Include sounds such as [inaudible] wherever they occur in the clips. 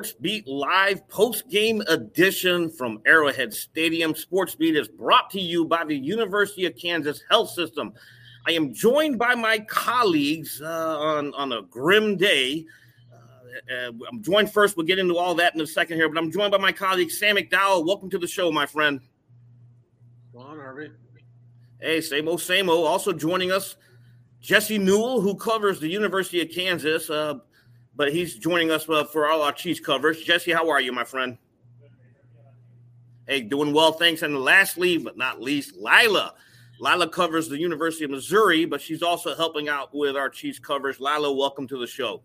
Sports Beat Live post game edition from Arrowhead Stadium. Sports Beat is brought to you by the University of Kansas Health System. I am joined by my colleagues uh, on, on a grim day. Uh, uh, I'm joined first. We'll get into all that in a second here, but I'm joined by my colleague, Sam McDowell. Welcome to the show, my friend. Go on, Harvey. Hey, same old, same old. Also joining us, Jesse Newell, who covers the University of Kansas. Uh, but he's joining us uh, for all our Chiefs covers. Jesse, how are you, my friend? Hey, doing well, thanks. And lastly, but not least, Lila. Lila covers the University of Missouri, but she's also helping out with our Chiefs covers. Lila, welcome to the show.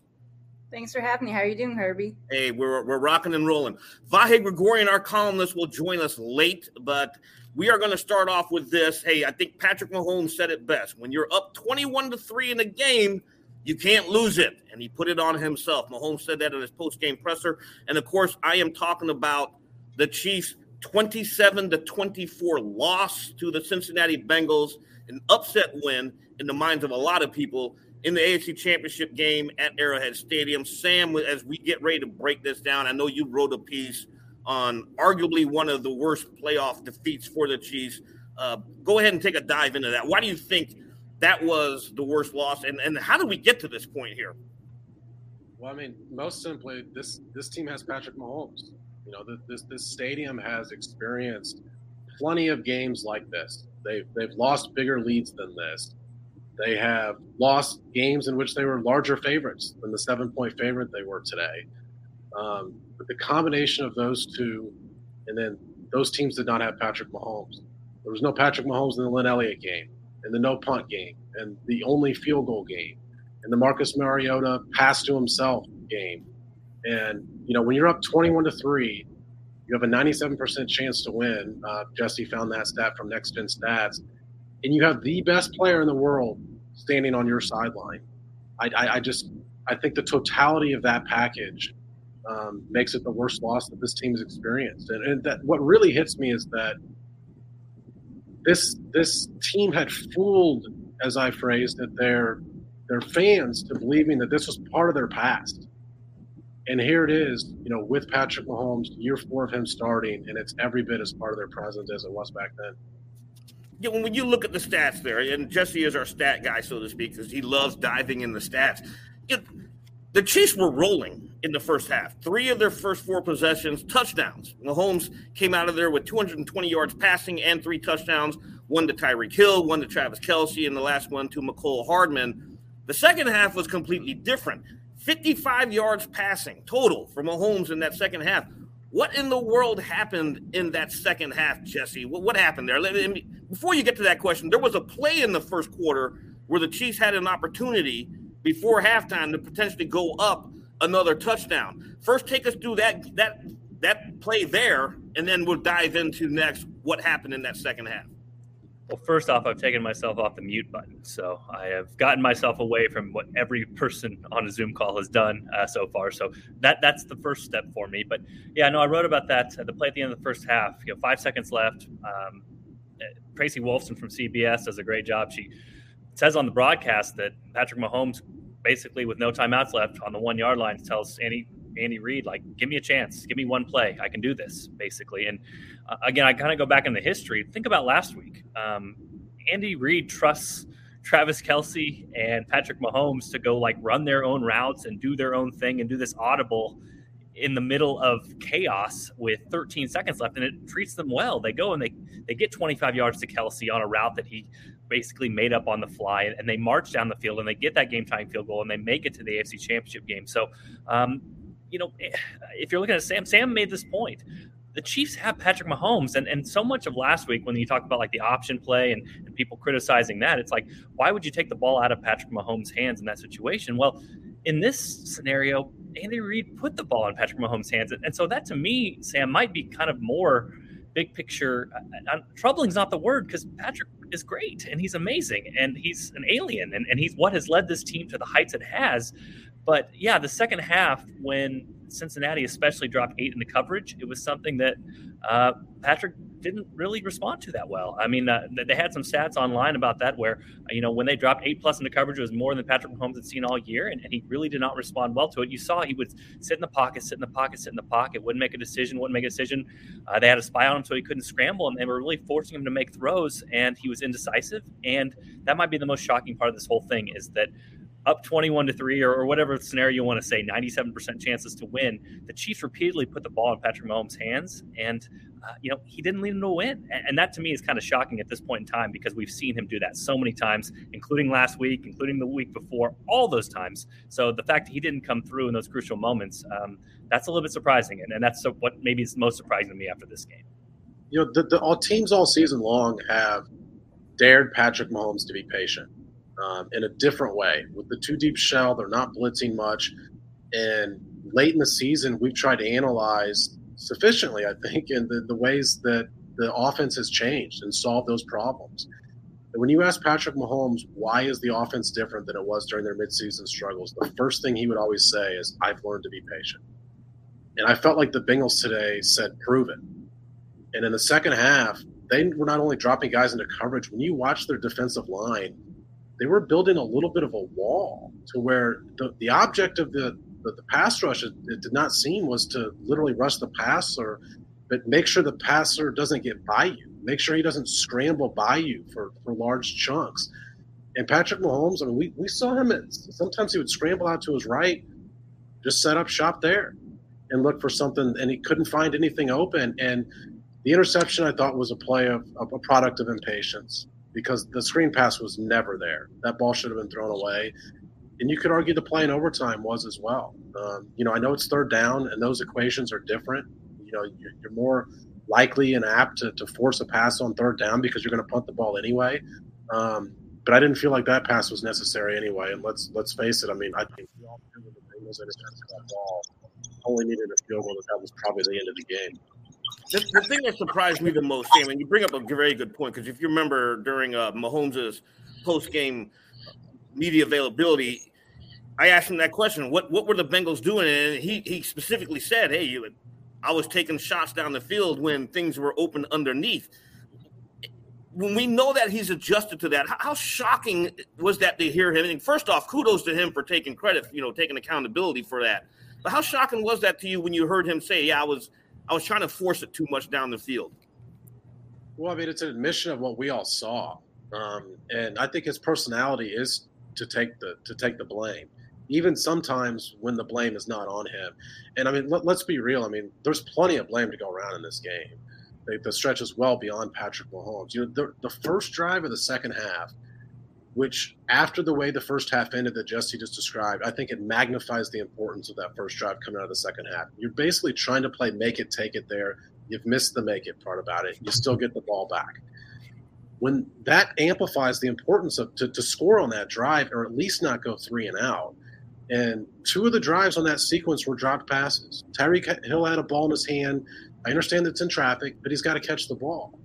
Thanks for having me. How are you doing, Herbie? Hey, we're, we're rocking and rolling. Vahe Gregorian, our columnist, will join us late, but we are going to start off with this. Hey, I think Patrick Mahomes said it best. When you're up 21 to 3 in a game – you can't lose it. And he put it on himself. Mahomes said that in his post-game presser. And of course, I am talking about the Chiefs 27 to 24 loss to the Cincinnati Bengals, an upset win in the minds of a lot of people in the AFC Championship game at Arrowhead Stadium. Sam, as we get ready to break this down, I know you wrote a piece on arguably one of the worst playoff defeats for the Chiefs. Uh, go ahead and take a dive into that. Why do you think that was the worst loss. And and how did we get to this point here? Well, I mean, most simply, this this team has Patrick Mahomes. You know, this this stadium has experienced plenty of games like this. They've they've lost bigger leads than this. They have lost games in which they were larger favorites than the seven point favorite they were today. Um, but the combination of those two, and then those teams did not have Patrick Mahomes. There was no Patrick Mahomes in the Lin Elliott game and the no punt game and the only field goal game and the Marcus Mariota pass to himself game. And, you know, when you're up 21 to 3, you have a 97% chance to win. Uh, Jesse found that stat from Next Gen Stats. And you have the best player in the world standing on your sideline. I, I, I just, I think the totality of that package um, makes it the worst loss that this team has experienced. And, and that what really hits me is that this this team had fooled, as I phrased it, their their fans to believing that this was part of their past. And here it is, you know, with Patrick Mahomes, year four of him starting, and it's every bit as part of their present as it was back then. Yeah, when you look at the stats there, and Jesse is our stat guy, so to speak, because he loves diving in the stats. It, the Chiefs were rolling in the first half. Three of their first four possessions, touchdowns. Mahomes came out of there with 220 yards passing and three touchdowns. One to Tyreek Hill, one to Travis Kelce, and the last one to Mecole Hardman. The second half was completely different. 55 yards passing total for Mahomes in that second half. What in the world happened in that second half, Jesse? What, what happened there? Me, before you get to that question, there was a play in the first quarter where the Chiefs had an opportunity – before halftime to potentially go up another touchdown. First, take us through that that that play there, and then we'll dive into next what happened in that second half. Well, first off, I've taken myself off the mute button, so I have gotten myself away from what every person on a Zoom call has done uh, so far. So that that's the first step for me. But yeah, no, I wrote about that. Uh, the play at the end of the first half. You know, five seconds left. Um, Tracy Wolfson from CBS does a great job. She says on the broadcast that Patrick Mahomes, basically with no timeouts left on the one yard line, tells Andy Andy Reid like, "Give me a chance, give me one play, I can do this." Basically, and uh, again, I kind of go back in the history. Think about last week. Um, Andy Reid trusts Travis Kelce and Patrick Mahomes to go like run their own routes and do their own thing and do this audible in the middle of chaos with 13 seconds left, and it treats them well. They go and they they get 25 yards to Kelce on a route that he basically made up on the fly, and they march down the field and they get that game tying field goal and they make it to the AFC Championship game. So, um, you know, if you're looking at Sam, Sam made this point. The Chiefs have Patrick Mahomes, and, and so much of last week when you talk about like the option play and, and people criticizing that, it's like, why would you take the ball out of Patrick Mahomes' hands in that situation? Well, in this scenario, Andy Reid put the ball in Patrick Mahomes' hands. And so that to me, Sam, might be kind of more big picture. Uh, uh troubling is not the word because Patrick is great and he's amazing and he's an alien and, and he's what has led this team to the heights it has. But yeah, the second half, when Cincinnati especially dropped eight in the coverage, it was something that uh, Patrick didn't really respond to that well. I mean, uh, they had some stats online about that where, you know, when they dropped eight plus into coverage, it was more than Patrick Mahomes had seen all year, and, and, he really did not respond well to it. You saw he would sit in the pocket, sit in the pocket, sit in the pocket, wouldn't make a decision, wouldn't make a decision. Uh, they had a spy on him so he couldn't scramble, and they were really forcing him to make throws, and he was indecisive. And that might be the most shocking part of this whole thing is that up 21 to 3 or, or, whatever scenario you want to say 97% chances to win. The chiefs repeatedly put the ball in patrick mahomes hands and uh, you know he didn't lead them to a win. And, and, that to me is kind of shocking at this point in time because we've seen him do that so many times including last week including the week before all those times. So the fact that he didn't come through in those crucial moments um, that's a little bit surprising and, and that's what maybe is most surprising to me after this game. You know the, the all teams all season long have dared patrick mahomes to be patient um, in a different way. With the two deep shell, they're not blitzing much. And late in the season, we've tried to analyze sufficiently, I think, in the, the ways that the offense has changed and solved those problems. And when you ask Patrick Mahomes, why is the offense different than it was during their midseason struggles, the first thing he would always say is, I've learned to be patient. And I felt like the Bengals today said, prove it. And in the second half, they were not only dropping guys into coverage, when you watch their defensive line, they were building a little bit of a wall to where the, the object of the, the, the pass rush it, it, did not seem was to literally rush the passer, but make sure the passer doesn't get by you. Make sure he doesn't scramble by you for, for large chunks. And Patrick Mahomes, I mean, we, we saw him at sometimes he would scramble out to his right, just set up shop there and look for something, and he couldn't find anything open. And the interception I thought was a play of, of a product of impatience because the screen pass was never there. That ball should have been thrown away. And you could argue the play in overtime was as well. Um, you know, I know it's third down, and those equations are different. You know, you're, more likely and apt to, to, force a pass on third down because you're going to punt the ball anyway. Um, but I didn't feel like that pass was necessary anyway. And let's let's face it. I mean, I think we all knew the Bengals intercepted that ball, only needed a field goal. That was probably the end of the game. The, the, thing that surprised me the most, Sam, and you bring up a very good point because if you remember during uh, Mahomes' post-game media availability, I asked him that question: what what were the Bengals doing? And he he specifically said, "Hey, you, I was taking shots down the field when things were open underneath." When we know that he's adjusted to that, how, how shocking was that to hear him? And first off, kudos to him for taking credit, you know, taking accountability for that. But how shocking was that to you when you heard him say, "Yeah, I was." I was trying to force it too much down the field. Well, I mean, it's an admission of what we all saw, um, and I think his personality is to take the to take the blame, even sometimes when the blame is not on him. And I mean, let, us be real. I mean, there's plenty of blame to go around in this game. The, the stretch is well beyond Patrick Mahomes. You know, the, the first drive of the second half which after the way the first half ended that Jesse just described, I think it magnifies the importance of that first drive coming out of the second half. You're basically trying to play make it, take it there. You've missed the make it part about it. You still get the ball back. When that amplifies the importance of to, to score on that drive or at least not go three and out. And two of the drives on that sequence were dropped passes. Tyreek Hill had a ball in his hand. I understand it's in traffic, but he's got to catch the ball.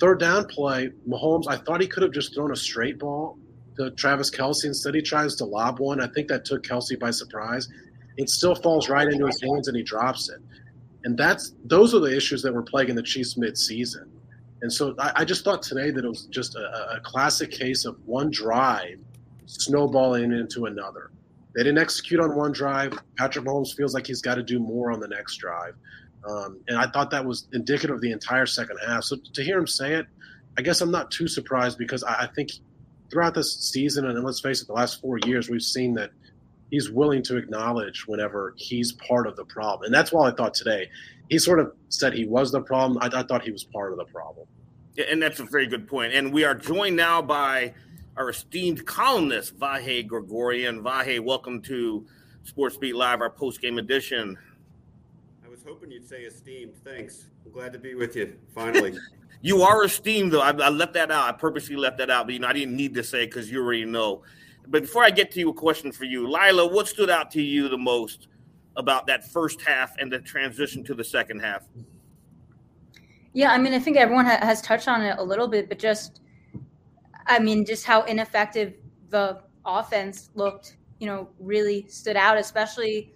Third down play, Mahomes, I thought he could have just thrown a straight ball to Travis Kelce. Instead, he tries to lob one. I think that took Kelce by surprise. It still falls right into his hands and he drops it. And that's those are the issues that were plaguing the Chiefs mid-season. And so I, I just thought today that it was just a, a classic case of one drive snowballing into another. They didn't execute on one drive. Patrick Mahomes feels like he's got to do more on the next drive. Um, and I thought that was indicative of the entire second half. So to hear him say it, I guess I'm not too surprised because I, I think throughout this season, and let's face it, the last four years, we've seen that he's willing to acknowledge whenever he's part of the problem. And that's why I thought today he sort of said he was the problem. I, I thought he was part of the problem. Yeah, and that's a very good point. And we are joined now by our esteemed columnist, Vahe Gregorian. Vahe, welcome to Sports Beat Live, our post game edition. I was hoping you'd say esteemed. Thanks. I'm glad to be with you finally. [laughs] You are esteemed, though. I, I, left that out. I purposely left that out, but you know, I didn't need to say because you already know. But before I get to you, a question for you, Lila. What stood out to you the most about that first half and the transition to the second half? Yeah, I mean, I think everyone ha- has touched on it a little bit, but just, I mean, just how ineffective the offense looked. You know, really stood out, especially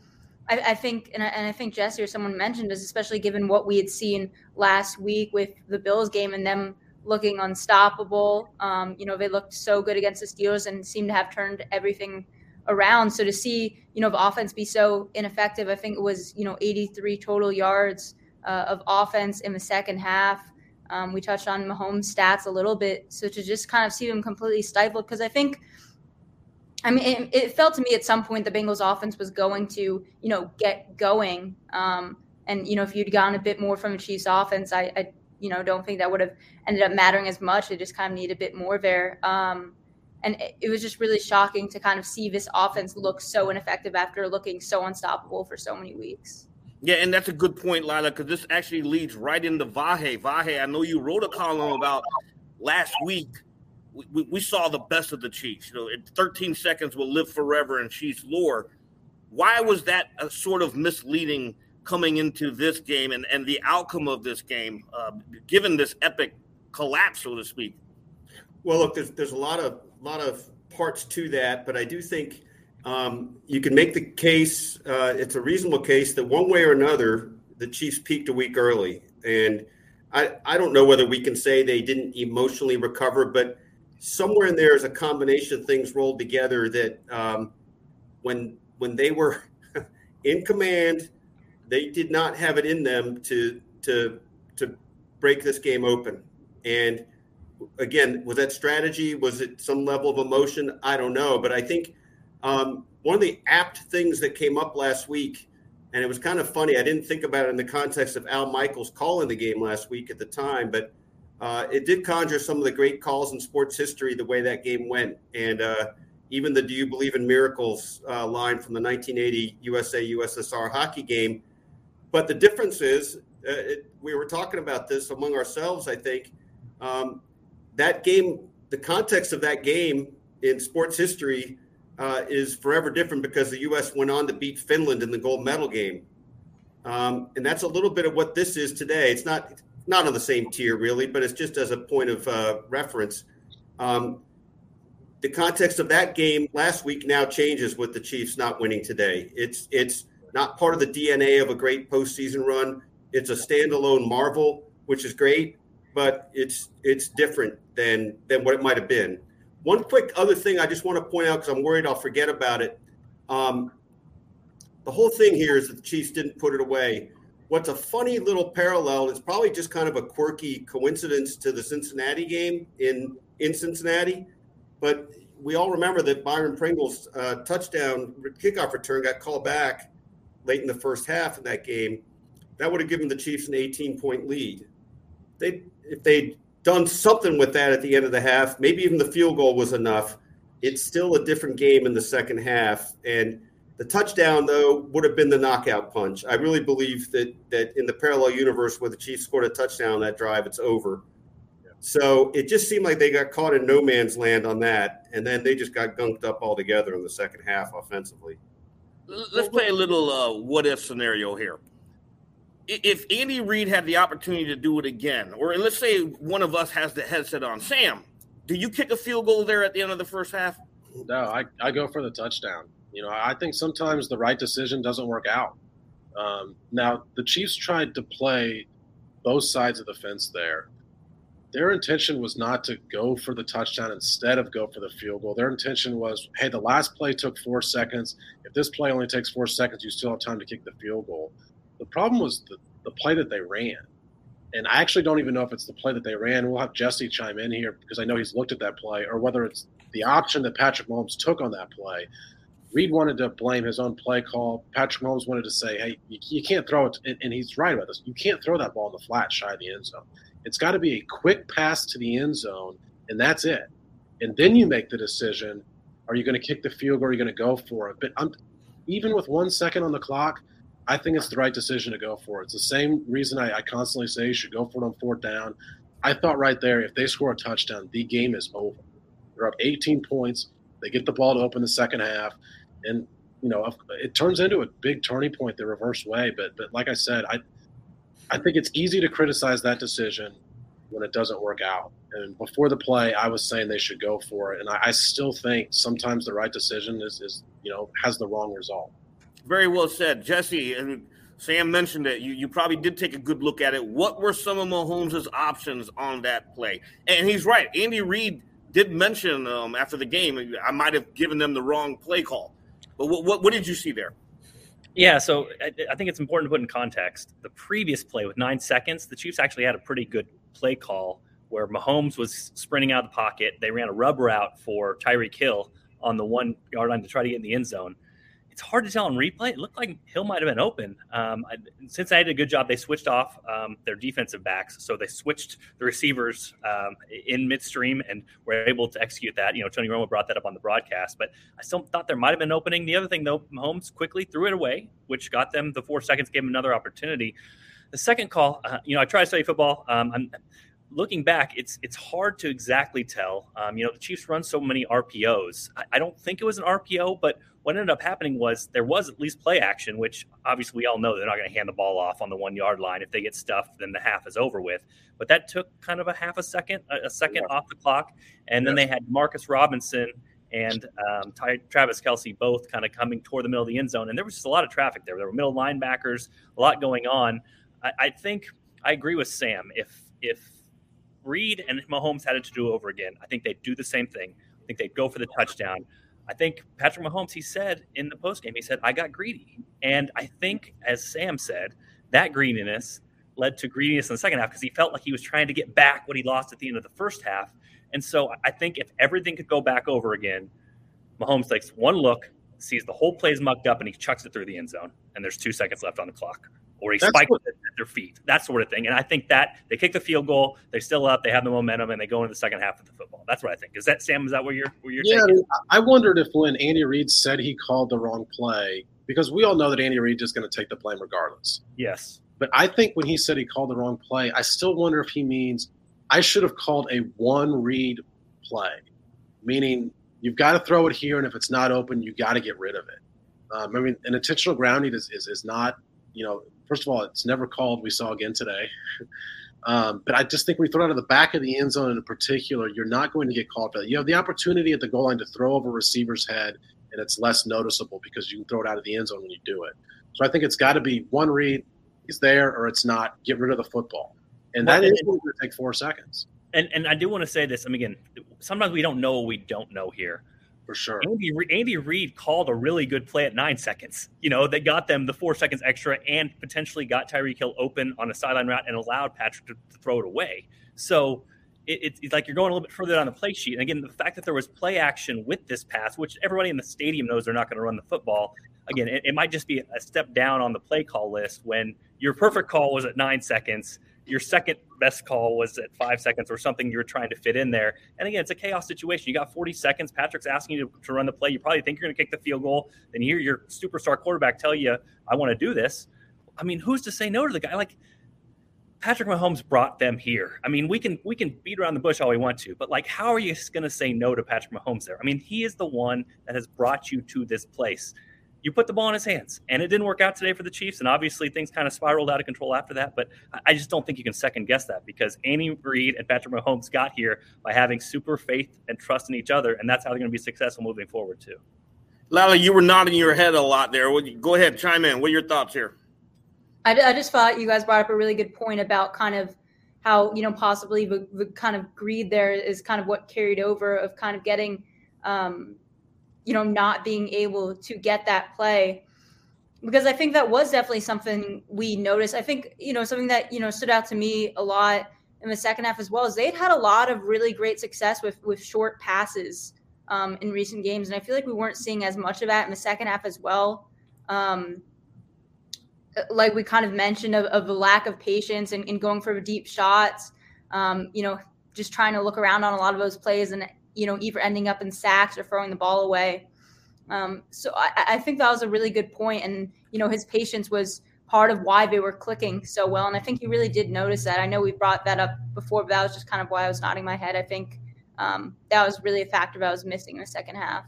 I, I think, and I, and I think Jesse or someone mentioned is especially given what we had seen last week with the Bills game and them looking unstoppable. Um, you know, they looked so good against the Steelers and seemed to have turned everything around. So to see, you know, the offense be so ineffective, I think it was, you know, 83 total yards uh, of offense in the second half. Um, we touched on Mahomes' stats a little bit. So to just kind of see them completely stifled, because I think, I mean, it, it, felt to me at some point the Bengals offense was going to, you know, get going. Um, and, you know, if you'd gotten a bit more from the Chiefs offense, I, I you know, don't think that would have ended up mattering as much. They just kind of need a bit more there. Um, and it was just really shocking to kind of see this offense look so ineffective after looking so unstoppable for so many weeks. Yeah, and that's a good point, Lila, because this actually leads right into Vahe. Vahe, I know you wrote a column about last week. We, we, saw the best of the Chiefs. You know, in 13 seconds will live forever in Chiefs lore. Why was that a sort of misleading coming into this game and, and the outcome of this game, uh, given this epic collapse, so to speak? Well, look, there's there's a lot of lot of parts to that, but I do think um, you can make the case. Uh, it's a reasonable case that one way or another, the Chiefs peaked a week early, and I I don't know whether we can say they didn't emotionally recover, but somewhere in there is a combination of things rolled together that um, when when they were [laughs] in command they did not have it in them to to to break this game open. And again, was that strategy? Was it some level of emotion? I don't know, but I think um, one of the apt things that came up last week, and it was kind of funny. I didn't think about it in the context of Al Michaels calling the game last week at the time, but uh, it did conjure some of the great calls in sports history the way that game went, and. Uh, even the "Do you believe in miracles" uh, line from the 1980 USA USSR hockey game but the difference is, uh, it, we were talking about this among ourselves. I think um, that game, the context of that game in sports history uh, is forever different because the U.S. went on to beat Finland in the gold medal game, um, and that's a little bit of what this is today. It's not not on the same tier really, but it's just as a point of uh, reference. Um, the context of that game last week now changes with the Chiefs not winning today. It's it's not part of the DNA of a great postseason run. It's a standalone marvel, which is great, but it's it's different than than what it might have been. One quick other thing I just want to point out because I'm worried I'll forget about it. Um, the whole thing here is that the Chiefs didn't put it away. What's a funny little parallel is probably just kind of a quirky coincidence to the Cincinnati game in in Cincinnati, but we all remember that Byron Pringle's uh, touchdown kickoff return got called back late in the first half in that game, that would have given the Chiefs an 18 point lead. They if they'd done something with that at the end of the half, maybe even the field goal was enough. It's still a different game in the second half, and the touchdown though would have been the knockout punch. I really believe that that in the parallel universe where the Chiefs scored a touchdown on that drive, it's over. So it just seemed like they got caught in no man's land on that, and then they just got gunked up altogether in the second half offensively let's play a little uh, what if scenario here. If Andy Reid had the opportunity to do it again, or let's say one of us has the headset on, Sam, do you kick a field goal there at the end of the first half? No, I, I go for the touchdown. You know, I think sometimes the right decision doesn't work out. Um, now, the Chiefs tried to play both sides of the fence there their intention was not to go for the touchdown instead of go for the field goal. Their intention was, hey, the last play took four seconds. If this play only takes four seconds, you still have time to kick the field goal. The problem was the, the play that they ran. And I actually don't even know if it's the play that they ran. We'll have Jesse chime in here because I know he's looked at that play, or whether it's the option that Patrick Mahomes took on that play. Reid wanted to blame his own play call. Patrick Mahomes wanted to say, hey, you, you can't throw it. And, and he's right about this. You can't throw that ball in the flat shy of the end zone. It's got to be a quick pass to the end zone, and that's it. And then you make the decision: Are you going to kick the field goal? Or are you going to go for it? But I'm, even with one second on the clock, I think it's the right decision to go for it. It's the same reason I, I constantly say you should go for it on fourth down. I thought right there, if they score a touchdown, the game is over. They're up 18 points. They get the ball to open the second half, and you know it turns into a big turning point the reverse way. But but like I said, I I think it's easy to criticize that decision when it doesn't work out. And before the play, I was saying they should go for it, and I, I still think sometimes the right decision is, is, you know, has the wrong result. Very well said, Jesse. And Sam mentioned it. You you probably did take a good look at it. What were some of Mahomes' options on that play? And he's right. Andy Reid did mention um, after the game, I might have given them the wrong play call. But what, what, what did you see there? Yeah, so I, I, think it's important to put in context. The previous play with nine seconds, the Chiefs actually had a pretty good play call where Mahomes was sprinting out of the pocket. They ran a rub route for Tyreek Hill on the one yard line to try to get in the end zone it's hard to tell on replay. It looked like Hill might have been open. Um, I, Cincinnati did a good job. They switched off um, their defensive backs, so they switched the receivers um, in midstream and were able to execute that. You know, Tony Romo brought that up on the broadcast, but I still thought there might have been an opening. The other thing, though, Mahomes quickly threw it away, which got them the four seconds, gave them another opportunity. The second call, uh, you know, I try to study football. Um, I'm looking back, it's it's hard to exactly tell. Um, you know, the Chiefs run so many RPOs. I, I, don't think it was an RPO, but what ended up happening was there was at least play action, which obviously we all know they're not going to hand the ball off on the one yard line. If they get stuffed, then the half is over with. But that took kind of a half a second, a, second yeah. off the clock, and yeah. then they had Marcus Robinson and um, Ty, Travis Kelce both kind of coming toward the middle of the end zone, and there was just a lot of traffic there. There were middle linebackers, a lot going on. I, I think I agree with Sam. If if Reid and Mahomes had it to do over again, I think they'd do the same thing. I think they'd go for the touchdown. I think Patrick Mahomes, he said in the postgame, he said, I got greedy. And I think, as Sam said, that greediness led to greediness in the second half because he felt like he was trying to get back what he lost at the end of the first half. And so I think if everything could go back over again, Mahomes takes one look, sees the whole play's mucked up, and he chucks it through the end zone. And there's two seconds left on the clock or he spikes what, at their feet, that sort of thing. And I think that they kick the field goal, they're still up, they have the momentum, and they go into the second half of the football. That's what I think. Is that Sam? Is that where you're? Where you're yeah, taking? I wondered if when Andy Reid said he called the wrong play, because we all know that Andy Reid is going to take the blame regardless. Yes, but I think when he said he called the wrong play, I still wonder if he means I should have called a one read play, meaning you've got to throw it here, and if it's not open, you got to get rid of it. Um, I mean, an intentional grounding is, is, is not, you know, first of all, it's never called. We saw again today. [laughs] Um, but I just think we throw out of the back of the end zone in particular, you're not going to get called for that. You have the opportunity at the goal line to throw over a receiver's head, and it's less noticeable because you can throw it out of the end zone when you do it. So I think it's got to be one read, he's there, or it's not. Get rid of the football, and that well, is going to take four seconds. And and I do want to say this. I mean, again, sometimes we don't know what we don't know here for sure. Andy, Andy Reid called a really good play at nine seconds. You know, they got them the four seconds extra and potentially got Tyreek Hill open on a sideline route and allowed Patrick to, to throw it away. So it, it's like you're going a little bit further down the play sheet. And again, the fact that there was play action with this pass, which everybody in the stadium knows they're not going to run the football. Again, it, it might just be a step down on the play call list when your perfect call was at nine seconds your second best call was at five seconds or something you're trying to fit in there. And again, it's a chaos situation. You got 40 seconds. Patrick's asking you to, to run the play. You probably think you're going to kick the field goal. Then you hear your superstar quarterback tell you, I want to do this. I mean, who's to say no to the guy? Like, Patrick Mahomes brought them here. I mean, we can we can beat around the bush all we want to, but like, how are you going to say no to Patrick Mahomes there? I mean, he is the one that has brought you to this place you put the ball in his hands. And it didn't work out today for the Chiefs. And obviously things kind of spiraled out of control after that. But I just don't think you can second guess that because Andy Reid and Patrick Mahomes got here by having super faith and trust in each other. And that's how they're going to be successful moving forward, too. Lila, you were nodding your head a lot there. Go ahead, chime in. What are your thoughts here? I, I just thought you guys brought up a really good point about kind of how, you know, possibly the, the kind of greed there is kind of what carried over of kind of getting um, you know, not being able to get that play. Because I think that was definitely something we noticed. I think, you know, something that, you know, stood out to me a lot in the second half as well is they'd had a lot of really great success with with short passes um, in recent games. And I feel like we weren't seeing as much of that in the second half as well. Um, like we kind of mentioned of, of the lack of patience and, and going for deep shots, um, you know, just trying to look around on a lot of those plays and you know, either ending up in sacks or throwing the ball away. Um, so I, I, think that was a really good point, and you know, his patience was part of why they were clicking so well. And I think he really did notice that. I know we brought that up before, but that was just kind of why I was nodding my head. I think um, that was really a factor that I was missing in the second half.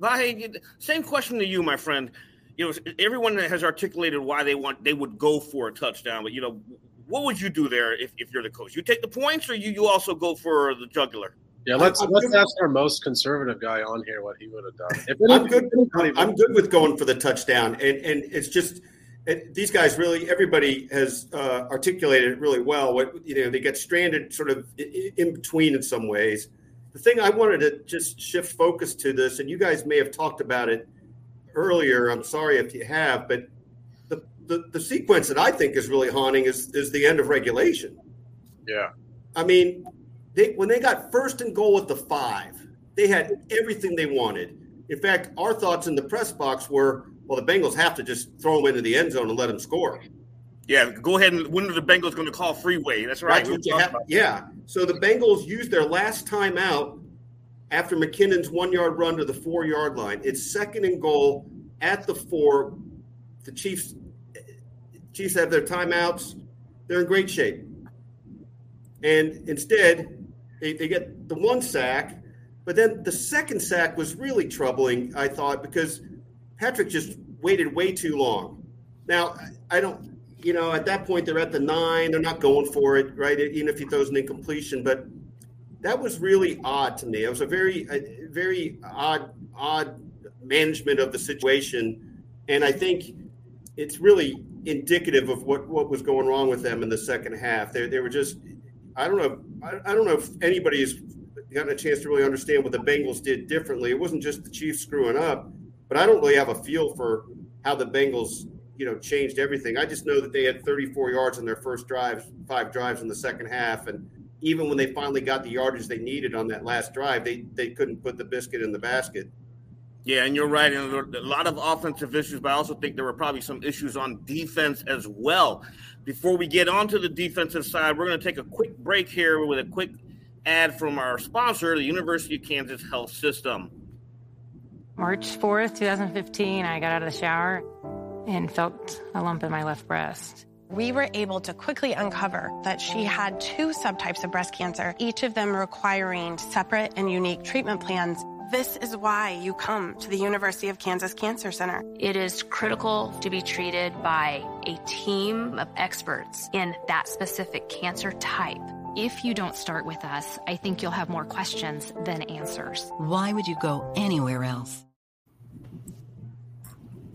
Vahe, same question to you, my friend. You know, everyone has articulated why they want they would go for a touchdown, but you know, what would you do there if, if you're the coach? You take the points, or you you also go for the jugular? Yeah, let's I'm let's good. ask our most conservative guy on here what he would have done. If I'm good. I'm good with going for the touchdown, and and it's just it, these guys really. Everybody has uh, articulated it really well. What you know, they get stranded sort of in between in some ways. The thing I wanted to just shift focus to this, and you guys may have talked about it earlier. I'm sorry if you have, but the the, the sequence that I think is really haunting is is the end of regulation. Yeah, I mean they when they got first and goal at the five, they had everything they wanted. In fact, our thoughts in the press box were, well, the Bengals have to just throw them into the end zone and let them score. Yeah, go ahead and when are the Bengals going to call freeway? That's right. Have, yeah. So the Bengals used their last time out after McKinnon's one yard run to the four yard line. It's second and goal at the four. The Chiefs Chiefs have their timeouts. They're in great shape. And instead, they, they get the one sack, but then the second sack was really troubling, I thought, because Patrick just waited way too long. Now, I don't, you know, at that point they're at the nine, they're not going for it, right? Even if he throws an incompletion, but that was really odd to me. It was a very, a very odd, odd management of the situation, and I think it's really indicative of what what was going wrong with them in the second half. They they were just I don't know. I, I don't know if anybody has gotten a chance to really understand what the Bengals did differently. It wasn't just the Chiefs screwing up, but I don't really have a feel for how the Bengals, you know, changed everything. I just know that they had 34 yards in their first drives, five drives in the second half, and even when they finally got the yardage they needed on that last drive, they they couldn't put the biscuit in the basket. Yeah, and you're right. And a lot of offensive issues, but I also think there were probably some issues on defense as well. Before we get on to the defensive side, we're going to take a quick break here with a quick ad from our sponsor, the University of Kansas Health System. March 4th, 2015, I got out of the shower and felt a lump in my left breast. We were able to quickly uncover that she had two subtypes of breast cancer, each of them requiring separate and unique treatment plans. This is why you come to the University of Kansas Cancer Center. It is critical to be treated by a team of experts in that specific cancer type. If you don't start with us, I think you'll have more questions than answers. Why would you go anywhere else?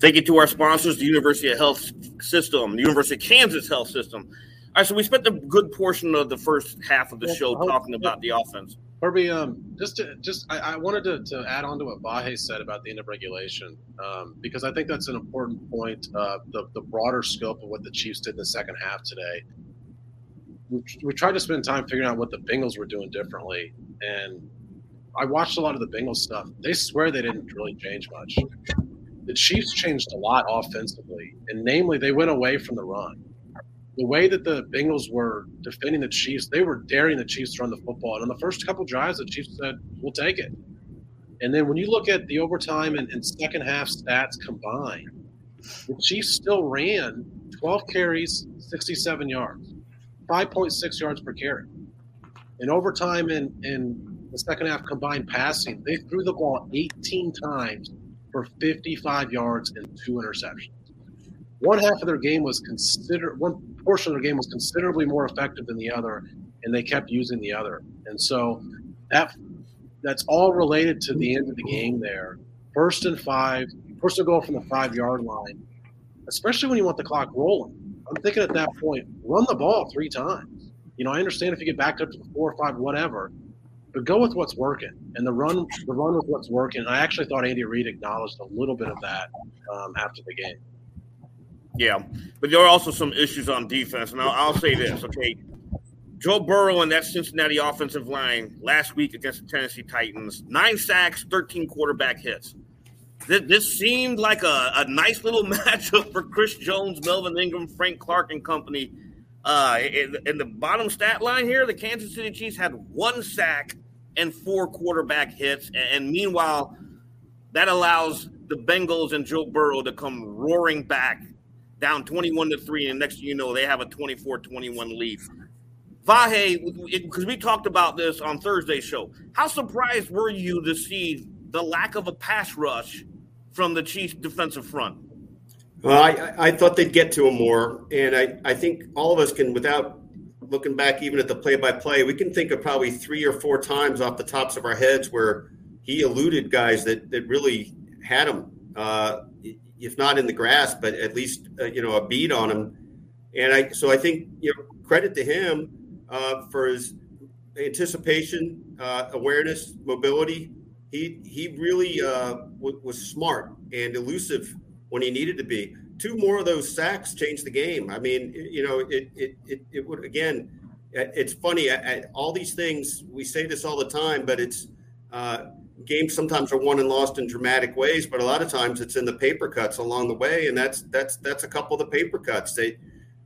Thank you to our sponsors, the University of Health System, the University of Kansas Health System. All right, so we spent a good portion of the first half of the show talking about the offense. Herbie, um, just to, just I, I wanted to, to, add on to what Vahe said about the end of regulation, um, because I think that's an important point. Uh, the the broader scope of what the Chiefs did in the second half today. We, we tried to spend time figuring out what the Bengals were doing differently, and I watched a lot of the Bengals stuff. They swear they didn't really change much. The Chiefs changed a lot offensively, and namely, they went away from the run the way that the Bengals were defending the Chiefs, they were daring the Chiefs to run the football. And on the first couple drives, the Chiefs said, "We'll take it." And then when you look at the overtime and, and second half stats combined, the Chiefs still ran 12 carries, 67 yards, 5.6 yards per carry. In overtime and in the second half combined passing, they threw the ball 18 times for 55 yards and two interceptions. One half of their game was considered one portion of their game was considerably more effective than the other, and they kept using the other. And so that that's all related to the end of the game there. First and five, first to go from the five yard line, especially when you want the clock rolling. I'm thinking at that point, run the ball three times. You know, I understand if you get back up to four or five, whatever, but go with what's working. And the run, the run with what's working. I actually thought Andy Reid acknowledged a little bit of that um, after the game. Yeah, but there are also some issues on defense, and I'll, I'll say this: okay, Joe Burrow and that Cincinnati offensive line last week against the Tennessee Titans, nine sacks, thirteen quarterback hits. This, this seemed like a, a, nice little [laughs] matchup for Chris Jones, Melvin Ingram, Frank Clark, and company. Uh, in, in the bottom stat line here, the Kansas City Chiefs had one sack and four quarterback hits, and, and meanwhile, that allows the Bengals and Joe Burrow to come roaring back down 21 to 3 and next thing you know they have a 24-21 lead. Vahe because we talked about this on thursday's show. How surprised were you to see the lack of a pass rush from the chiefs defensive front? Well i, I thought they'd get to him more and I, I think all of us can without looking back even at the play-by-play, we can think of probably three or four times off the tops of our heads where he eluded guys that that really had him, uh, if not in the grasp, but at least uh, you know a beat on him. And I so I think you know credit to him uh, for his anticipation, uh, awareness, mobility. He he really uh, w- was smart and elusive when he needed to be. Two more of those sacks changed the game. I mean, you know, it it it, it would again. It's funny. I, I, all these things we say this all the time, but it's uh, games sometimes are won and lost in dramatic ways, but a lot of times it's in the paper cuts along the way, and that's that's that's a couple of the paper cuts. They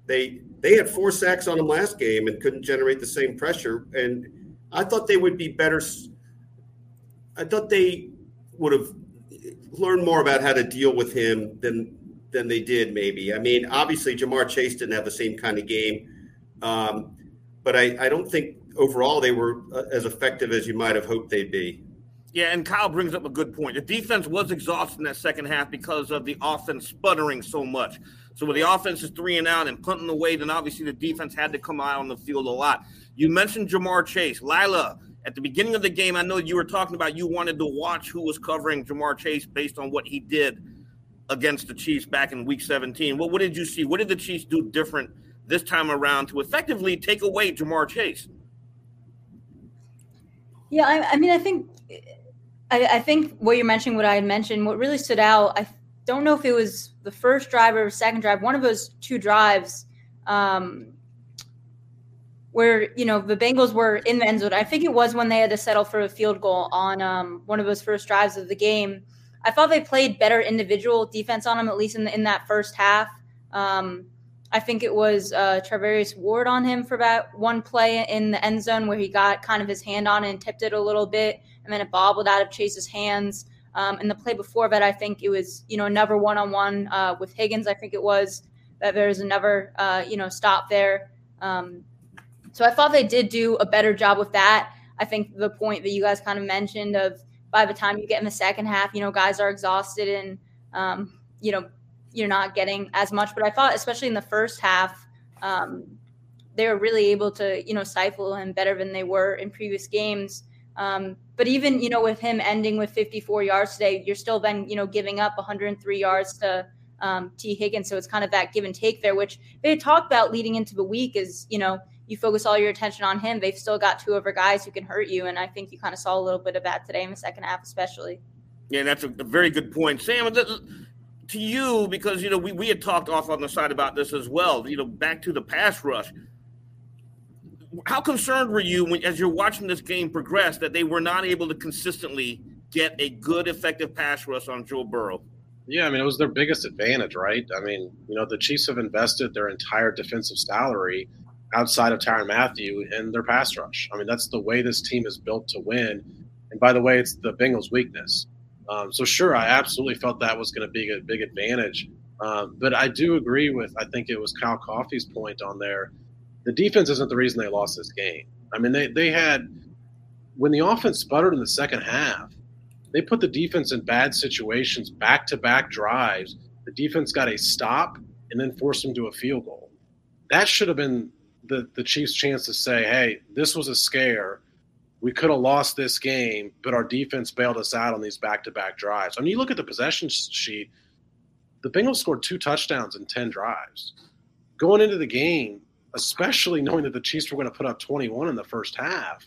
they they had four sacks on them last game and couldn't generate the same pressure. And I thought they would be better. I thought they would have learned more about how to deal with him than than they did. Maybe I mean, obviously Ja'Marr Chase didn't have the same kind of game, um, but I, I don't think overall they were uh, as effective as you might have hoped they'd be. Yeah, and Kyle brings up a good point. The defense was exhausted in that second half because of the offense sputtering so much. So when the offense is three and out and punting away, then obviously the defense had to come out on the field a lot. You mentioned Ja'Marr Chase. Lila, at the beginning of the game, I know you were talking about you wanted to watch who was covering Ja'Marr Chase based on what he did against the Chiefs back in week 17. Well, what did you see? What did the Chiefs do different this time around to effectively take away Ja'Marr Chase? Yeah, I, I mean, I think I, I, think what you're mentioning, what I had mentioned, what really stood out, I don't know if it was the first drive or second drive, one of those two drives um, where, you know, the Bengals were in the end zone. I think it was when they had to settle for a field goal on um, one of those first drives of the game. I thought they played better individual defense on him, at least in, the, in that first half. Um, I think it was uh, Ward on him for about one play in the end zone where he got kind of his hand on it and tipped it a little bit, and then it bobbled out of Chase's hands. Um, and the play before that, I think it was you know another one on one with Higgins. I think it was that there was another uh, you know stop there. Um, so I thought they did do a better job with that. I think the point that you guys kind of mentioned of by the time you get in the second half, you know, guys are exhausted and um, you know you're not getting as much. But I thought, especially in the first half, um, they were really able to you know stifle him better than they were in previous games. Um, but even you know with him ending with 54 yards today, you're still then you know giving up 103 yards to um, Tee Higgins. So it's kind of that give and take there, which they talked about leading into the week. Is you know you focus all your attention on him. They've still got two other guys who can hurt you, and I think you kind of saw a little bit of that today in the second half, especially. Yeah, that's a, a very good point, Sam. To you, because you know we, we had talked off on the side about this as well. You know, back to the pass rush how concerned were you when, as you're watching this game progress that they were not able to consistently get a good, effective pass rush on Joe Burrow? Yeah, I mean, it was their biggest advantage, right? I mean, you know, the Chiefs have invested their entire defensive salary outside of Tyrann Mathieu in their pass rush. I mean, that's the way this team is built to win. And by the way, it's the Bengals' weakness. Um, so, sure, I absolutely felt that was going to be a big advantage. Um, but I do agree with, I think it was Kyle Coffey's point on there the defense isn't the reason they lost this game. I mean, they, they had, when the offense sputtered in the second half, they put the defense in bad situations, back to back drives. The defense got a stop and then forced them to a field goal. That should have been the, the Chiefs' chance to say, hey, this was a scare. We could have lost this game, but our defense bailed us out on these back to back drives. I mean, you look at the possession sheet, the Bengals scored two touchdowns in 10 drives. Going into the game, especially knowing that the Chiefs were going to put up 21 in the first half.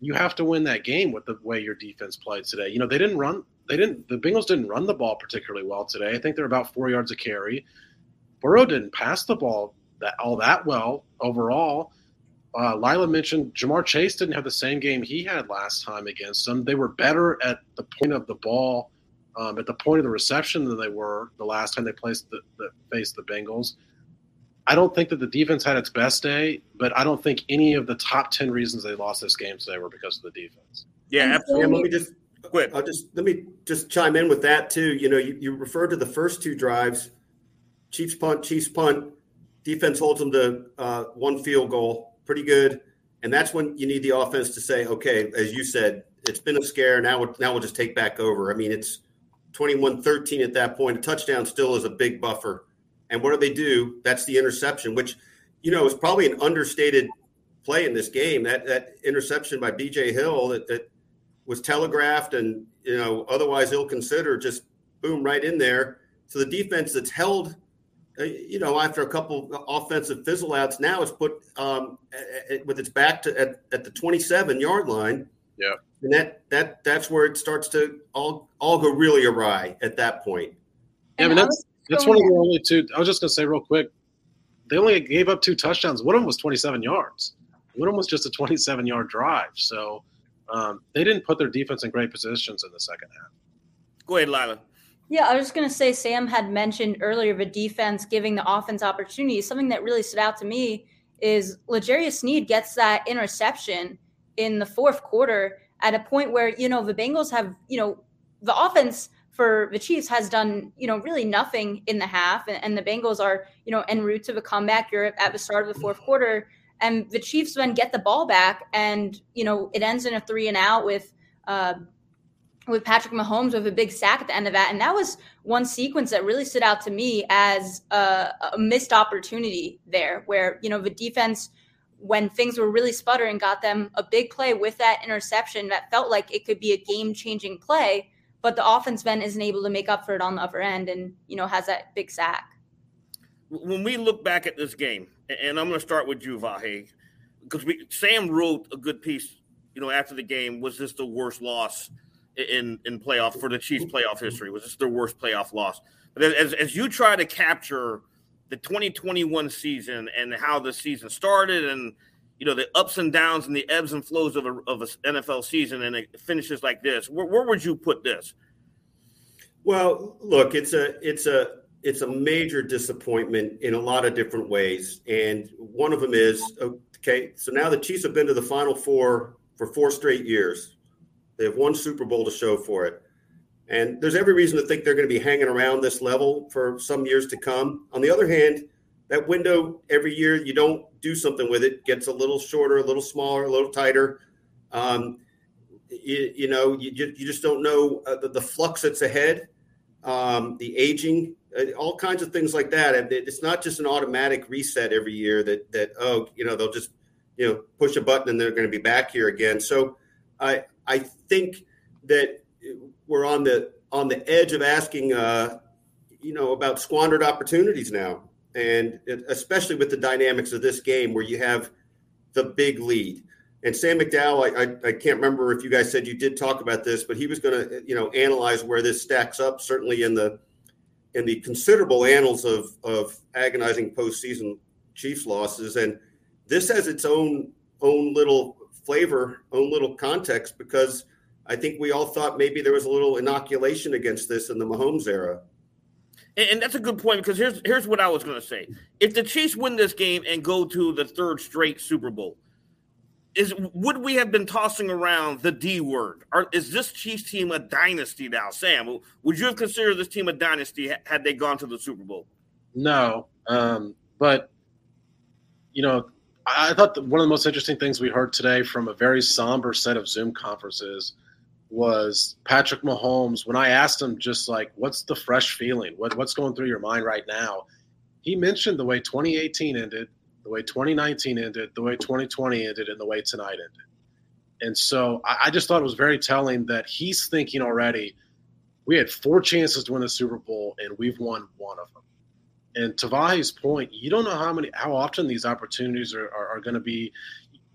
You have to win that game with the way your defense played today. You know, they didn't run, they didn't, the Bengals didn't run the ball particularly well today. I think they're about four yards a carry. Burrow didn't pass the ball that all that well overall. Uh, Lila mentioned Ja'Marr Chase didn't have the same game he had last time against them. They were better at the point of the ball, um, at the point of the reception than they were the last time they placed the, the faced the Bengals. I don't think that the defense had its best day, but I don't think any of the top ten reasons they lost this game today were because of the defense. Yeah, absolutely. let me just quit. I'll just let me just chime in with that too. You know, you, you referred to the first two drives, Chiefs punt, Chiefs punt. Defense holds them to uh, one field goal, pretty good, and that's when you need the offense to say, okay, as you said, it's been a scare. Now, now we'll just take back over. I mean, it's 21-13 at that point. A touchdown still is a big buffer and what do they do? That's the interception, which you know, it was probably an understated play in this game. That that interception by B.J. Hill that, that was telegraphed and you know otherwise ill considered, just boom right in there. So the defense that's held, uh, you know, after a couple offensive fizzle outs, now it's put um, with its back to at, at the 27 yard line. Yeah, and that that that's where it starts to all all go really awry at that point. Yeah, I mean that's that's one of the only two. I was just gonna say real quick, they only gave up two touchdowns. One of them was 27 yards. One of them was just a 27 yard drive. So um, they didn't put their defense in great positions in the second half. Go ahead, Lila. Yeah, I was just going to say Sam had mentioned earlier the defense giving the offense opportunities. Something that really stood out to me is L'Jarius Sneed gets that interception in the fourth quarter at a point where, you know, the Bengals have, you know, the offense for the Chiefs has done, you know, really nothing in the half. And, and the Bengals are, you know, en route to the comeback. You're at the start of the fourth quarter. And the Chiefs then get the ball back. And, you know, it ends in a three and out with, uh, with Patrick Mahomes with a big sack at the end of that. And that was one sequence that really stood out to me as a, a missed opportunity there, where, you know, the defense, when things were really sputtering, got them a big play with that interception that felt like it could be a game changing play. But the offense then isn't able to make up for it on the upper end and, you know, has that big sack. When we look back at this game, and I'm going to start with you, Vahe, because we Sam wrote a good piece, you know, after the game. Was this the worst loss in in playoff for the Chiefs playoff history? Was this their worst playoff loss? But as as you try to capture the 2021 season and how the season started and you know the ups and downs and the ebbs and flows of a, of an NFL season and it finishes like this, where, where would you put this? Well, look, it's a it's a it's a major disappointment in a lot of different ways, and one of them is okay. So now the Chiefs have been to the Final Four for four straight years. They have one Super Bowl to show for it. And there's every reason to think they're going to be hanging around this level for some years to come. On the other hand, that window every year you don't do something with it gets a little shorter, a little smaller, a little tighter. Um, you, you, know, you, you just don't know uh, the, the, flux that's ahead, um, the aging, uh, all kinds of things like that. And it's not just an automatic reset every year that that oh, you know, they'll just you know push a button and they're going to be back here again. So I I think that we're on the on the edge of asking, uh, you know, about squandered opportunities now, and especially with the dynamics of this game where you have the big lead. And Sam McDowell, I, I, I can't remember if you guys said you did talk about this, but he was going to, you know, analyze where this stacks up. Certainly in the in the considerable annals of of agonizing postseason Chiefs losses, and this has its own own little flavor, own little context because I think we all thought maybe there was a little inoculation against this in the Mahomes era. And, that's a good point because here's here's what I was going to say: if the Chiefs win this game and go to the third straight Super Bowl, is would we have been tossing around the D word? Or is this Chiefs team a dynasty now, Sam? Would you have considered this team a dynasty had they gone to the Super Bowl? No, um, but you know, I thought one of the most interesting things we heard today from a very somber set of Zoom conferences was Patrick Mahomes. When I asked him, just like, what's the fresh feeling? What, what's going through your mind right now? He mentioned the way 2018 ended, the way 2019 ended, the way 2020 ended, and the way tonight ended. And so I, I just thought it was very telling that he's thinking already. We had four chances to win the Super Bowl, and we've won one of them. And to point, you don't know how many, how often these opportunities are, are, are going to be.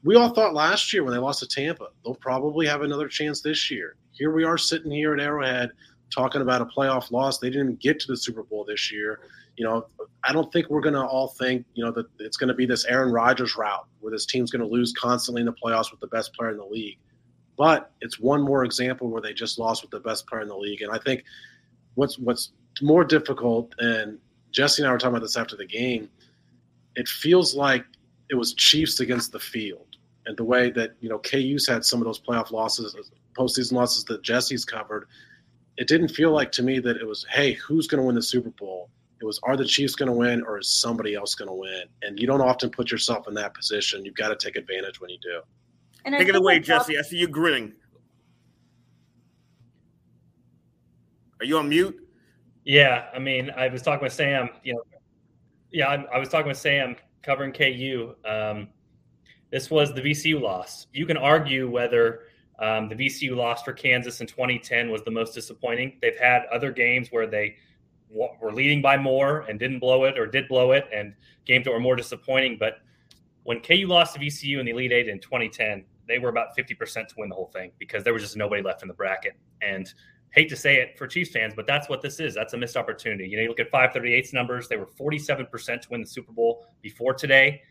We all thought last year when they lost to Tampa, they'll probably have another chance this year. Here we are sitting here at Arrowhead talking about a playoff loss. They didn't get to the Super Bowl this year. You know, I don't think we're going to all think, you know, that it's going to be this Aaron Rodgers route where this team's going to lose constantly in the playoffs with the best player in the league. But it's one more example where they just lost with the best player in the league. And I think what's what's more difficult and Jesse and I were talking about this after the game. It feels like it was Chiefs against the field, and the way that you know KU's had some of those playoff losses, postseason losses that Jesse's covered. It didn't feel like to me that it was, hey, who's going to win the Super Bowl? It was, are the Chiefs going to win or is somebody else going to win? And you don't often put yourself in that position. You've got to take advantage when you do. And Take it away, Jesse. I see you grinning. Are you on mute? Yeah, I mean, I was talking with Sam. You know, yeah, I, I was talking with Sam covering KU. Um, this was the VCU loss. You can argue whether um, the VCU loss for Kansas in 2010 was the most disappointing. They've had other games where they w- were leading by more and didn't blow it, or did blow it, and games that were more disappointing. But when KU lost to VCU in the Elite Eight in 2010, they were about 50% to win the whole thing because there was just nobody left in the bracket. And hate to say it for Chiefs fans, but that's what this is. That's a missed opportunity. You know, you look at 538's numbers, they were 47% to win the Super Bowl before today.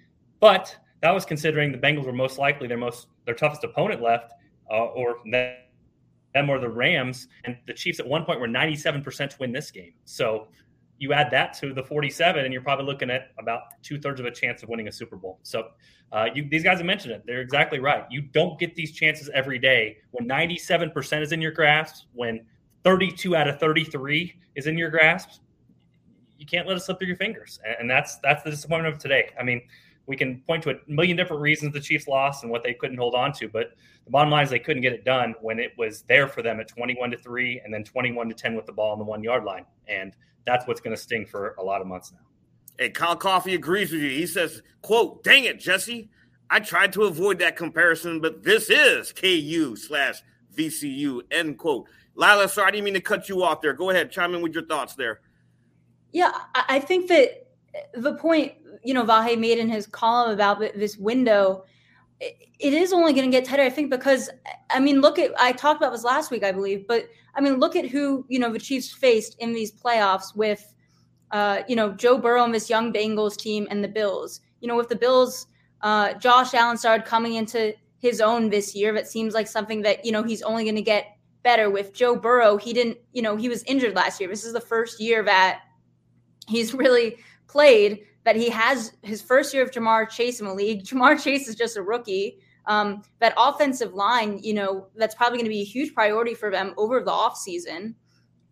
But that was considering the Bengals were most likely their most their toughest opponent left, uh, or them or the Rams, and the Chiefs at one point were 97% to win this game. So you add that to the 47, and you're probably looking at about two thirds of a chance of winning a Super Bowl. So uh, you, these guys have mentioned it. They're exactly right. You don't get these chances every day when 97% is in your grasp, when 32 out of 33 is in your grasp. You can't let it slip through your fingers, and that's that's the disappointment of today. I mean, we can point to a million different reasons the Chiefs lost and what they couldn't hold on to, but the bottom line is they couldn't get it done when it was there for them at 21 to 3 and then 21 to 10 with the ball on the 1 yard line. And that's what's going to sting for a lot of months now. Hey, Kyle Coffey agrees with you. He says, quote, dang it, Jesse. I tried to avoid that comparison, but this is KU slash VCU, end quote. Lila, sorry, I didn't mean to cut you off there. Go ahead, chime in with your thoughts there. Yeah, I think that the point, you know, Vahe made in his column about this window, it is only going to get tighter, I think, because, I mean, look at, I talked about this last week, I believe, but I mean, look at who, you know, the Chiefs faced in these playoffs with, uh, you know, Joe Burrow and this young Bengals team and the Bills. You know, with the Bills, uh, Josh Allen started coming into his own this year. That seems like something that, you know, he's only going to get better with Joe Burrow. He didn't, you know, he was injured last year. This is the first year that he's [laughs] really played that he has his first year of Ja'Marr Chase in the league. [laughs] Ja'Marr Chase is just a rookie. Um, that offensive line, you know, that's probably going to be a huge priority for them over the offseason,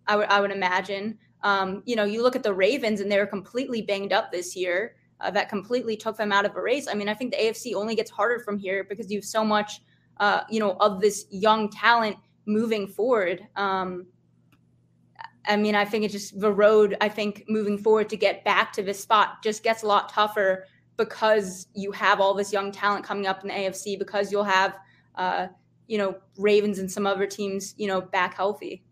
I would I would imagine. Um, you know, you look at the Ravens and they're completely banged up this year. Uh, that completely took them out of a race. I mean, I think the AFC only gets harder from here because you have so much, uh, you know, of this young talent moving forward. Um, I mean, I think it's just the road, I think moving forward to get back to this spot just gets a lot tougher because you have all this young talent coming up in the AFC, because you'll have, uh, you know, Ravens and some other teams, you know, back healthy.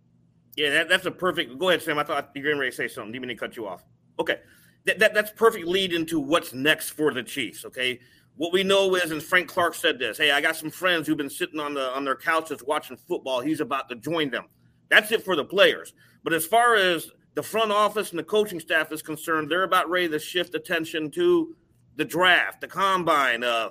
Yeah, that, that's a perfect. Go ahead, Sam. I thought you were going to say something. Didn't mean to cut you off. Okay. That, that, that's perfect lead into what's next for the Chiefs. Okay. What we know is, and Frank Clark said this hey, I got some friends who've been sitting on, the, on their couches watching football. He's about to join them. That's it for the players. But as far as the front office and the coaching staff is concerned, they're about ready to shift attention to the draft, the combine, uh,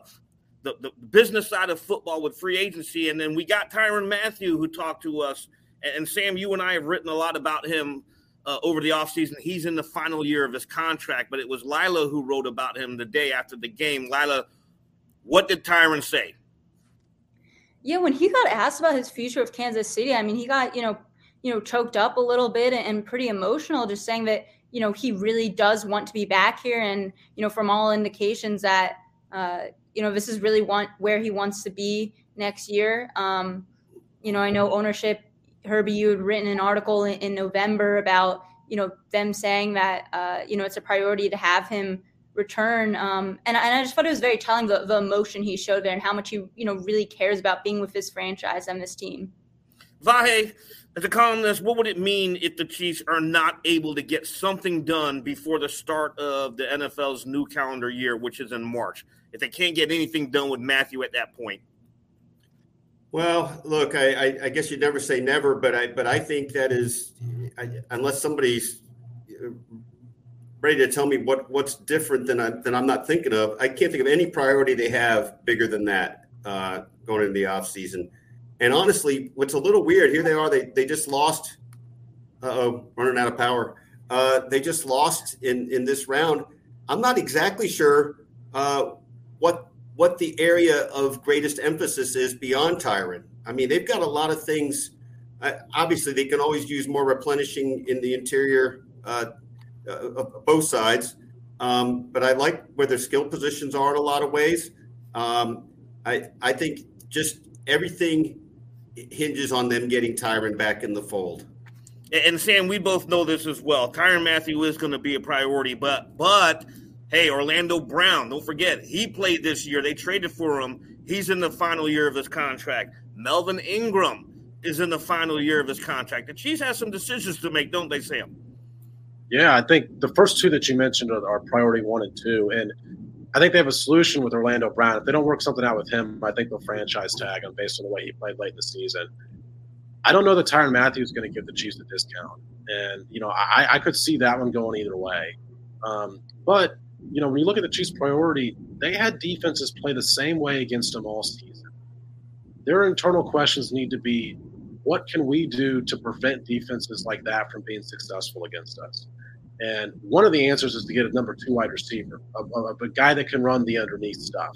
the, the business side of football with free agency. And then we got Tyrann Mathieu who talked to us. And Sam, you and I have written a lot about him uh, over the offseason. He's in the final year of his contract, but it was Lila who wrote about him the day after the game. Lila, what did Tyrann say? Yeah, when he got asked about his future with Kansas City, I mean, he got, you know, you know, choked up a little bit and pretty emotional, just saying that, you know, he really does want to be back here. And, you know, from all indications that, uh, you know, this is really want where he wants to be next year. Um, you know, I know ownership, Herbie, you had written an article in, in November about, you know, them saying that, uh, you know, it's a priority to have him return. Um, and, and I just thought it was very telling the, the emotion he showed there and how much he, you know, really cares about being with this franchise and this team. Vahe, as a columnist, what would it mean if the Chiefs are not able to get something done before the start of the NFL's new calendar year, which is in March? If they can't get anything done with Mathieu at that point? Well, look, I, I, I guess you'd never say never, but I but I think that is I, unless somebody's ready to tell me what what's different than I than I'm not thinking of. I can't think of any priority they have bigger than that uh, going into the off season. And honestly, what's a little weird here, they are they they just lost. Uh oh, running out of power. Uh, they just lost in in this round. I'm not exactly sure uh, what what the area of greatest emphasis is beyond Tyrann. I mean, they've got a lot of things. Uh, obviously, they can always use more replenishing in the interior, uh, uh, both sides. Um, but I like where their skill positions are in a lot of ways. Um, I I think just everything hinges on them getting Tyrann back in the fold. And Sam, we both know this as well. Tyrann Mathieu is going to be a priority, but but Hey, Orlando Brown, don't forget, he played this year. They traded for him. He's in the final year of his contract. Melvin Ingram is in the final year of his contract. The Chiefs have some decisions to make, don't they, Sam? Yeah, I think the first two that you mentioned are, are priority one and two. And I think they have a solution with Orlando Brown. If they don't work something out with him, I think they'll franchise tag him based on the way he played late in the season. I don't know that Tyrann Matthews is going to give the Chiefs a discount. And, you know, I, I could see that one going either way. Um, but, you know, when you look at the Chiefs' priority, they had defenses play the same way against them all season. Their internal questions need to be what can we do to prevent defenses like that from being successful against us? And one of the answers is to get a number two wide receiver, a, a, a guy that can run the underneath stuff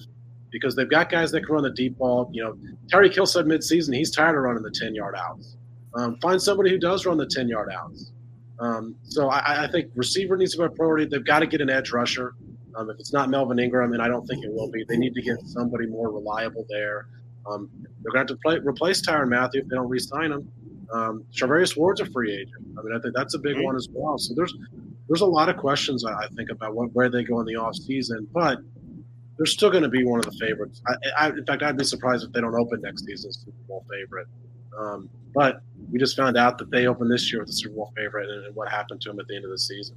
because they've got guys that can run the deep ball. You know, Tyreek Hill said midseason he's tired of running the 10 yard outs. Um, find somebody who does run the 10 yard outs. Um, so I, I, think receiver needs to be a priority. They've got to get an edge rusher. Um, if it's not Melvin Ingram, and I don't think it will be, they need to get somebody more reliable there. Um, they're going to have to play, replace Tyrann Mathieu if they don't re-sign him. Um, Charvarius Ward's a free agent. I mean, I think that's a big mm-hmm. one as well. So there's there's a lot of questions I, I think about what, where they go in the off season, but they're still going to be one of the favorites. I, I, in fact, I'd be surprised if they don't open next season as Super Bowl favorite. Um, but we just found out that they opened this year with the Super Bowl favorite, and, and what happened to them at the end of the season.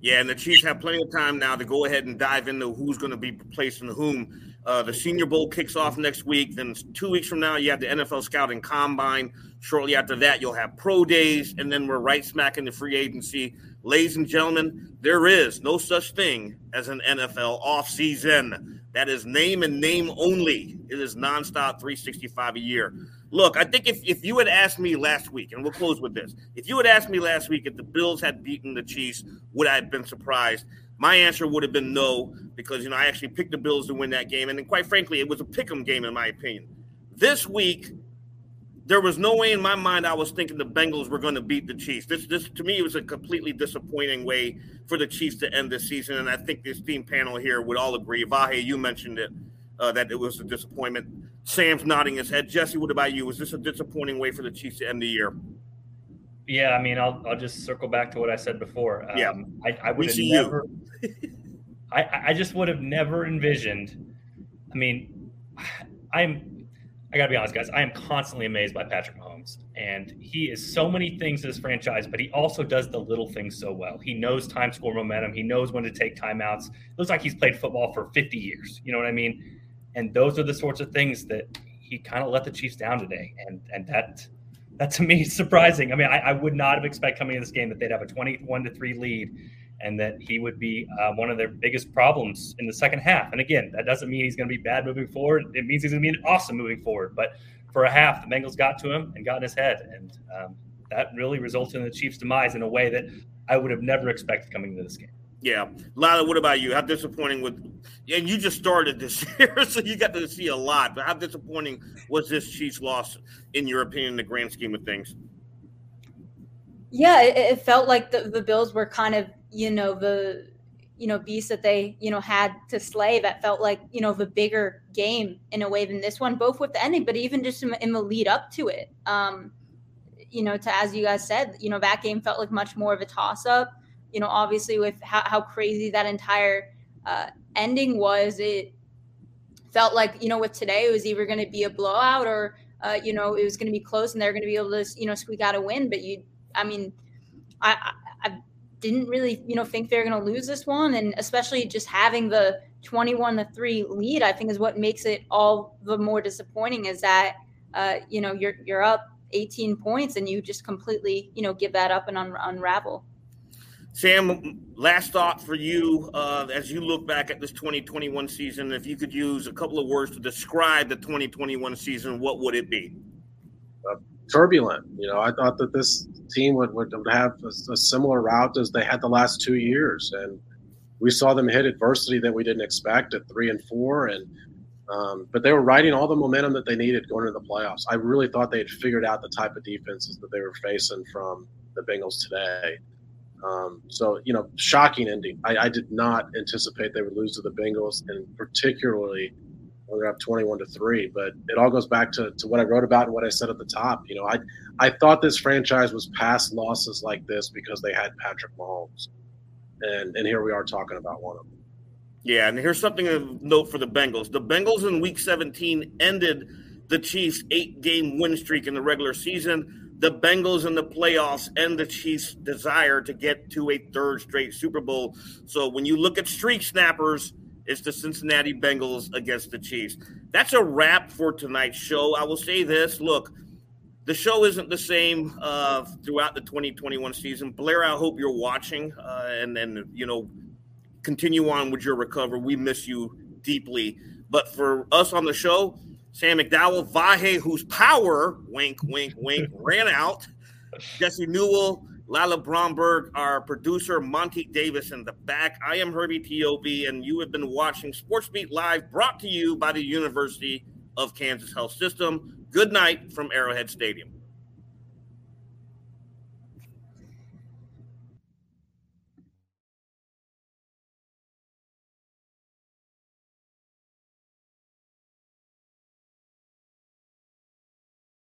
Yeah, and the Chiefs have plenty of time now to go ahead and dive into who's going to be replacing whom. Uh, the Senior Bowl kicks off next week. Then two weeks from now, you have the NFL Scouting Combine. Shortly after that, you'll have pro days, and then we're right smack in the free agency. Ladies and gentlemen, there is no such thing as an NFL offseason. That is name and name only. It is nonstop 365 a year. Look, I think if, if you had asked me last week, and we'll close with this, if you had asked me last week if the Bills had beaten the Chiefs, would I have been surprised? My answer would have been no, because you know I actually picked the Bills to win that game, and then quite frankly, it was a pick'em game in my opinion. This week, there was no way in my mind I was thinking the Bengals were going to beat the Chiefs. This, this to me was a completely disappointing way for the Chiefs to end this season, and I think this team panel here would all agree. Vahe, you mentioned it uh, that it was a disappointment. Sam's nodding his head. Jesse, what about you? Was this a disappointing way for the Chiefs to end the year? Yeah, I mean, I'll I'll just circle back to what I said before. Um, yeah, I, I would have never. [laughs] I I just would have never envisioned. I mean, I'm. I got to be honest, guys. I am constantly amazed by Patrick Mahomes, and he is so many things to this franchise, but he also does the little things so well. He knows time score momentum. He knows when to take timeouts. It looks like he's played football for 50 years. You know what I mean? And those are the sorts of things that he kind of let the Chiefs down today. And and that that to me is surprising. I mean, I, I would not have expected coming in this game that they'd have a 21 to 3 lead and that he would be uh, one of their biggest problems in the second half. And again, that doesn't mean he's going to be bad moving forward. It means he's going to be awesome moving forward. But for a half, the Bengals got to him and got in his head. And um, that really resulted in the Chiefs' demise in a way that I would have never expected coming into this game. Yeah, Lila. What about you? How disappointing with? And you just started this [laughs] year, so you got to see a lot. But how disappointing was this Chiefs loss, in your opinion, in the grand scheme of things? Yeah, it, it felt like the, the Bills were kind of, you know, the you know beast that they you know had to slay that felt like you know the bigger game in a way than this one both with the ending but even just in, in the lead up to it um you know to as you guys said you know that game felt like much more of a toss up you know, obviously with how, how crazy that entire uh, ending was, it felt like, you know, with today, it was either going to be a blowout or, uh, you know, it was going to be close and they're going to be able to, you know, squeak out a win. But you, I mean, I, I didn't really, you know, think they're going to lose this one. And especially just having the 21 to 3 lead, I think is what makes it all the more disappointing is that, uh, you know, you're, you're up 18 points and you just completely, you know, give that up and un- unravel. Sam, last thought for you uh, as you look back at this 2021 season. If you could use a couple of words to describe the 2021 season, what would it be? Turbulent. You know, I thought that this team would, would have a, a, similar route as they had the last two years, and we saw them hit adversity that we didn't expect at three and four, and um, but they were riding all the momentum that they needed going into the playoffs. I really thought they had figured out the type of defenses that they were facing from the Bengals today. Um, so, you know, shocking ending. I, I, did not anticipate they would lose to the Bengals, and particularly when gonna have 21 to three. But it all goes back to, to what I wrote about and what I said at the top. You know, I I thought this franchise was past losses like this because they had Patrick Mahomes, and and here we are talking about one of them. Yeah, and here's something of note for the Bengals. The Bengals in Week 17 ended the Chiefs' eight-game win streak in the regular season. The Bengals in the playoffs end the Chiefs' desire to get to a third straight Super Bowl. So when you look at streak snappers, it's the Cincinnati Bengals against the Chiefs. That's a wrap for tonight's show. I will say this: look the show isn't the same uh, throughout the 2021 season. Blair, I hope you're watching uh, and then, you know, continue on with your recovery. We miss you deeply. But for us on the show, Sam McDowell, Vahe, whose power, wink, wink, wink, ran out, Jesse Newell, Lila Bromberg, our producer, Monty Davis in the back. I am Herbie Teope, and you have been watching Sports Beat Live, brought to you by the University of Kansas Health System. Good night from Arrowhead Stadium.